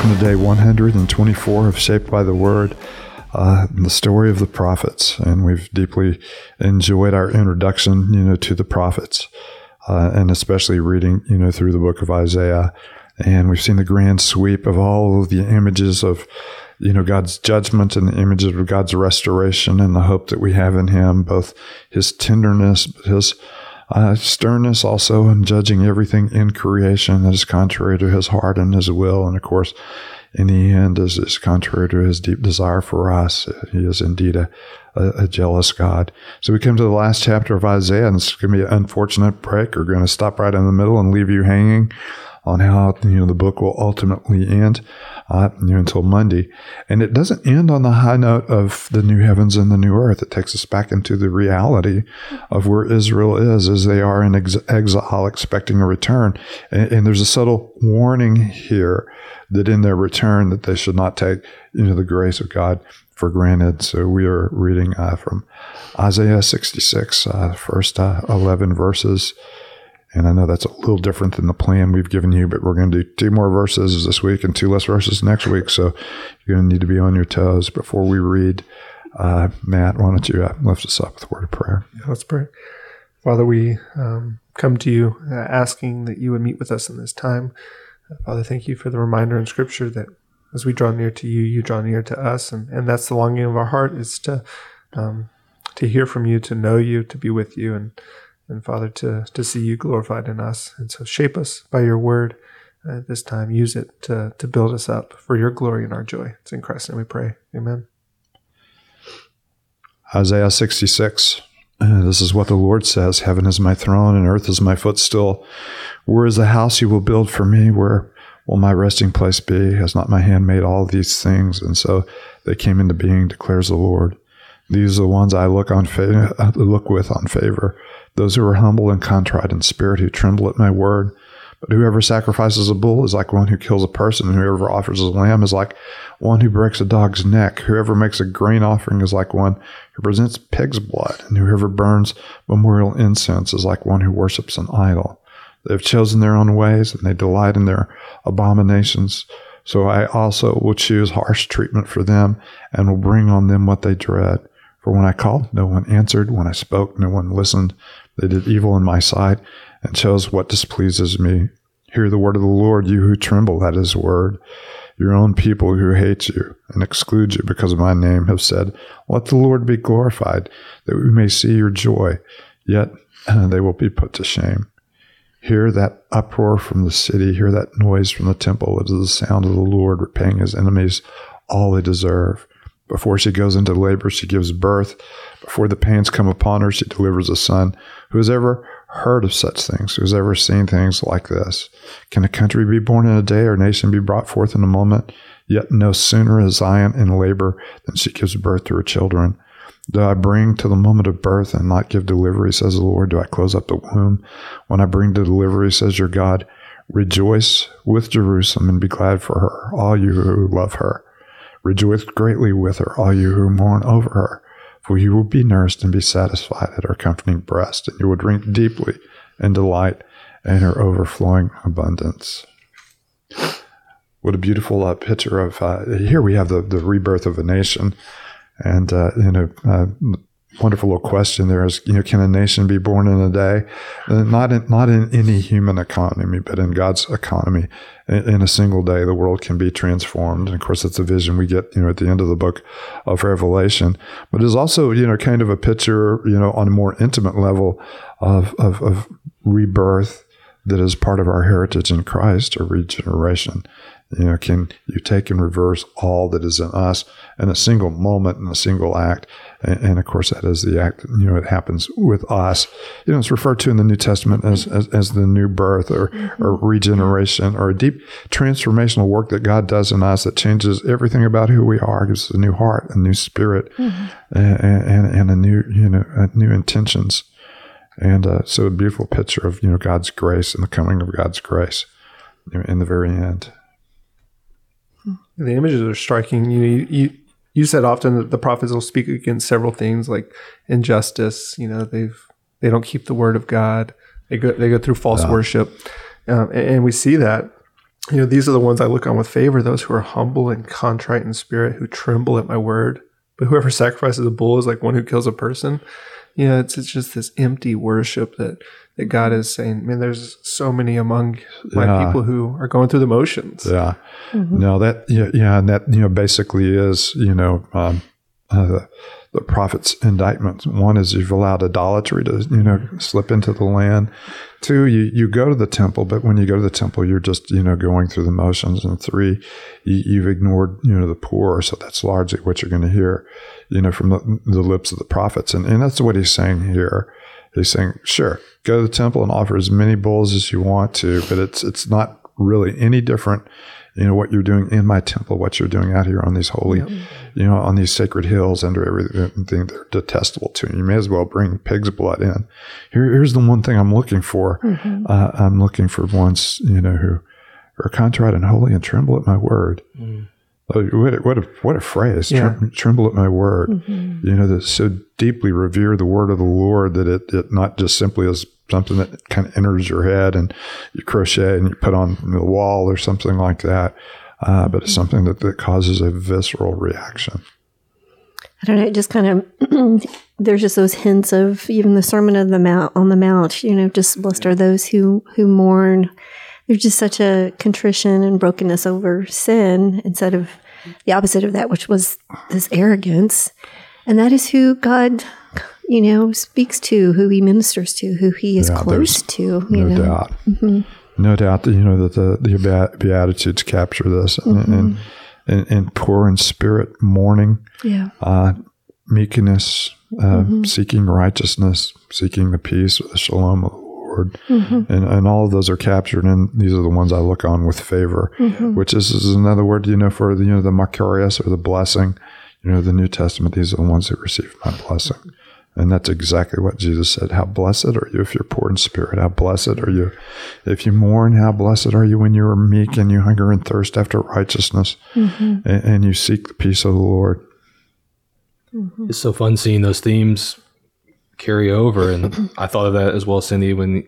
Welcome to day 124 of Shaped by the Word, uh, the story of the prophets. And we've deeply enjoyed our introduction, you know, to the prophets, uh, and especially reading, you know, through the book of Isaiah. And we've seen the grand sweep of all of the images of, you know, God's judgment and the images of God's restoration and the hope that we have in Him, both His tenderness, His uh, sternness also in judging everything in creation that is contrary to his heart and his will. And of course, in the end, is, is contrary to his deep desire for us. He is indeed a, a, a, jealous God. So we come to the last chapter of Isaiah, and it's going to be an unfortunate break. We're going to stop right in the middle and leave you hanging on how you know the book will ultimately end uh, you know, until Monday, and it doesn't end on the high note of the new heavens and the new earth. It takes us back into the reality of where Israel is as they are in ex- exile, expecting a return. And, and, there's a subtle warning here that in their return that they should not take you know the grace of God for granted. So we are reading uh, from Isaiah 66, uh, first uh, 11 verses. And I know that's a little different than the plan we've given you, but we're going to do two more verses this week and two less verses next week. So you're going to need to be on your toes before we read. Uh, Matt, why don't you uh, lift us up with a word of prayer? Yeah, let's pray. Father, we um, come to you uh, asking that you would meet with us in this time. Uh, Father, thank you for the reminder in Scripture that as we draw near to you, you draw near to us, and, and that's the longing of our heart is to um, to hear from you, to know you, to be with you, and and Father, to, to see you glorified in us. And so shape us by your word at this time. Use it to, to build us up for your glory and our joy. It's in Christ's name we pray. Amen. Isaiah 66. Uh, this is what the Lord says Heaven is my throne and earth is my footstool. Where is the house you will build for me? Where will my resting place be? Has not my hand made all these things? And so they came into being, declares the Lord. These are the ones I look on fa- look with on favor those who are humble and contrite in spirit, who tremble at my word. But whoever sacrifices a bull is like one who kills a person, and whoever offers a lamb is like one who breaks a dog's neck. Whoever makes a grain offering is like one who presents pig's blood, and whoever burns memorial incense is like one who worships an idol. They have chosen their own ways, and they delight in their abominations. So I also will choose harsh treatment for them, and will bring on them what they dread. For when I called, no one answered. When I spoke, no one listened. They did evil in my sight and chose what displeases me. Hear the word of the Lord, you who tremble at his word. Your own people who hate you and exclude you because of my name have said, Let the Lord be glorified, that we may see your joy. Yet they will be put to shame. Hear that uproar from the city, hear that noise from the temple. It is the sound of the Lord repaying his enemies all they deserve. Before she goes into labor, she gives birth. Before the pains come upon her, she delivers a son. Who has ever heard of such things? Who has ever seen things like this? Can a country be born in a day or a nation be brought forth in a moment? Yet no sooner is Zion in labor than she gives birth to her children. Do I bring to the moment of birth and not give delivery, says the Lord? Do I close up the womb? When I bring to delivery, says your God, rejoice with Jerusalem and be glad for her, all you who love her. Rejoice greatly with her, all you who mourn over her, for you will be nursed and be satisfied at her comforting breast, and you will drink deeply and delight in her overflowing abundance. What a beautiful uh, picture of uh, here we have the, the rebirth of a nation, and uh, you know uh, wonderful little question there is, you know, can a nation be born in a day? Uh, not in, not in any human economy, but in God's economy. In, in, a single day, the world can be transformed. And of course, that's a vision we get, you know, at the end of the book of Revelation. But it's also, you know, kind of a picture, you know, on a more intimate level of, of, of rebirth that is part of our heritage in Christ or regeneration. You know, can you take and reverse all that is in us in a single moment, in a single act? And, and, of course, that is the act, you know, it happens with us. You know, it's referred to in the New Testament as, as, as the new birth or, mm-hmm. or regeneration or a deep transformational work that God does in us that changes everything about who we are, gives us a new heart, a new spirit, mm-hmm. and, and, and, a new, you know, new intentions. And uh, so a beautiful picture of, you know, God's grace and the coming of God's grace in the very end. The images are striking. You, know, you you said often that the prophets will speak against several things like injustice. You know, they've they don't keep the word of God. They go they go through false yeah. worship, um, and, and, we see that you know, these are the ones I look on with favor, those who are humble and contrite in spirit, who tremble at my word. But whoever sacrifices a bull is like one who kills a person. You know, it's, it's just this empty worship that, that God is saying, man, there's so many among my Yeah. people who are going through the motions. Yeah. No, that yeah, yeah, and that you know basically is you know um, uh, the, the prophet's indictments. One is you've allowed idolatry to you know slip into the land. Two, you you go to the temple, but when you go to the temple, you're just you know going through the motions. And three, you, you've ignored you know the poor. So that's largely what you're going to hear, you know, from the, the lips of the prophets, and and that's what he's saying here. He's saying, sure, go to the temple and offer as many bulls as you want to, but it's it's not really any different, you know, what you're doing in my temple, what you're doing out here on these holy, you know, on these sacred hills under everything they're detestable to. You You may as well bring pig's blood in. Here, here's the one thing I'm looking for. Mm-hmm. Uh, I'm looking for ones, you know, who are contrite and holy and tremble at my word. Mm. Oh, What a, what a, what a phrase! Yeah. Trem- tremble at my word. Mm-hmm. You know, that so deeply revere the word of the Lord that it, it not just simply is something that kind of enters your head and you crochet and you put on the wall or something like that, uh, but it's something that, that causes a visceral reaction. I don't know. It just kind of there's just those hints of even the Sermon of the Mount on the Mount. You know, just blessed are those who who mourn. There's just such a contrition and brokenness over sin instead of the opposite of that, which was this arrogance, and that is who God, you know, speaks to, who He ministers to, who He is Yeah, close to. You No know, doubt. Mm-hmm. No doubt that, you know, that the, the Beatitudes capture this and, mm-hmm. and, and, and poor in spirit, mourning, yeah, uh, meekness, uh, mm-hmm. seeking righteousness, seeking the peace or the shalom of the Lord. And, and all of those are captured, and these are the ones I look on with favor, which is, is another word, you know, for the, you know, the makarios or the blessing. You know, the New Testament, these are the ones that receive my blessing. And that's exactly what Jesus said. How blessed are you if you're poor in spirit? How blessed are you if you mourn? How blessed are you when you are meek and you hunger and thirst after righteousness mm-hmm. and, and you seek the peace of the Lord? Mm-hmm. It's so fun seeing those themes carry over, and I thought of that as well, Cindy, when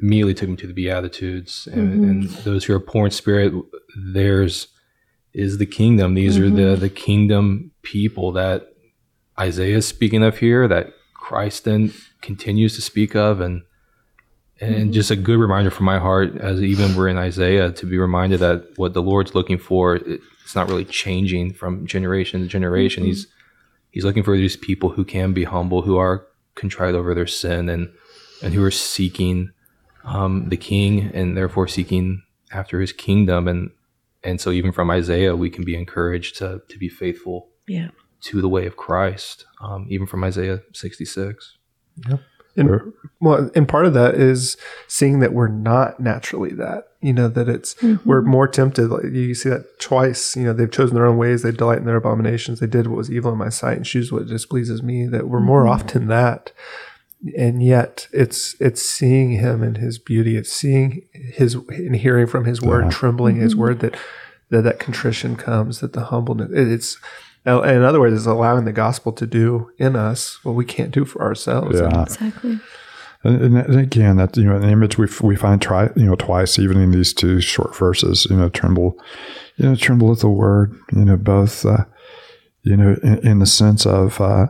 immediately took me to the Beatitudes and, mm-hmm. and those who are poor in spirit. Theirs is the kingdom. These are the the kingdom people that Isaiah is speaking of here, that Christ then continues to speak of, and and just a good reminder for my heart, as even we're in Isaiah, to be reminded that what the Lord's looking for, it, it's not really changing from generation to generation. He's He's looking for these people who can be humble, who are contrite over their sin, and and who are seeking um, the King, and therefore seeking after His kingdom. And and so even from Isaiah, we can be encouraged to to be faithful yeah. To the way of Christ, um, even from Isaiah sixty six. And, Sure. well, and part of that is seeing that we're not naturally that. You know that it's mm-hmm. we're more tempted. Like you see that twice. You know they've chosen their own ways. They delight in their abominations. They did what was evil in my sight and choose what displeases me. That we're more mm-hmm. often that, and yet it's it's seeing Him and His beauty. It's seeing His and hearing from His word, trembling His mm-hmm. word. That that that contrition comes. That the humbleness. it- It's in other words, it's allowing the gospel to do in us what we can't do for ourselves. Yeah. Exactly. And, and, and again, that you know, an image we we find try you know twice, even in these two short verses. You know, tremble, you know, tremble at the word. You know, both, uh, you know, in, in the sense of uh,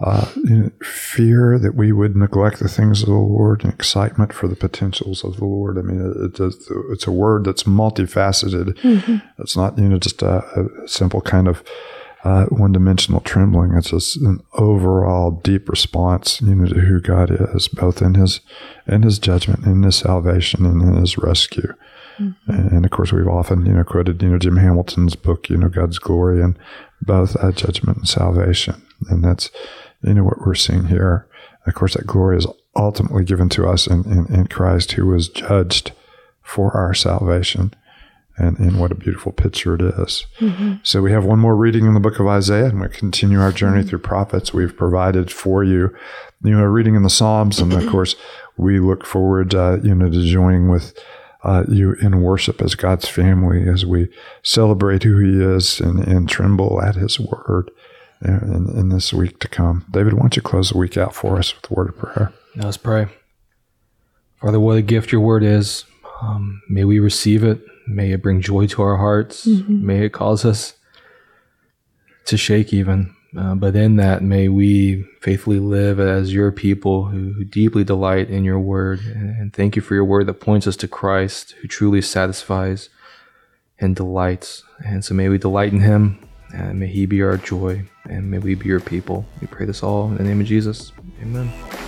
uh, you know, fear that we would neglect the things of the Lord, and excitement for the potentials of the Lord. I mean, it, it's it's a word that's multifaceted. It's not you know just a, a simple kind of uh, one-dimensional trembling. It's just an overall deep response, you know, to who God is, both in His in His judgment, in His salvation, and in His rescue. And, and of course, we've often, you know, quoted, you know, Jim Hamilton's book, you know, God's glory, and both uh, judgment and salvation, and that's, you know, what we're seeing here. Of course, that glory is ultimately given to us in, in, in Christ, who was judged for our salvation and, and what a beautiful picture it is. So we have one more reading in the book of Isaiah, and we continue our journey through prophets. We've provided for you, you know, a reading in the Psalms, and of course, we look forward, uh, you know, to joining with uh, you in worship as God's family as we celebrate who He is and, and tremble at His word in, in this week to come. David, why don't you close the week out for us with a word of prayer? Now let's pray. Father, what a gift your word is. Um, may we receive it. May it bring joy to our hearts. May it cause us to shake even. Uh, but in that, may we faithfully live as your people who, who deeply delight in your word. And, and thank you for your word that points us to Christ, who truly satisfies and delights. And so may we delight in him, and may he be our joy, and may we be your people. We pray this all in the name of Jesus. Amen.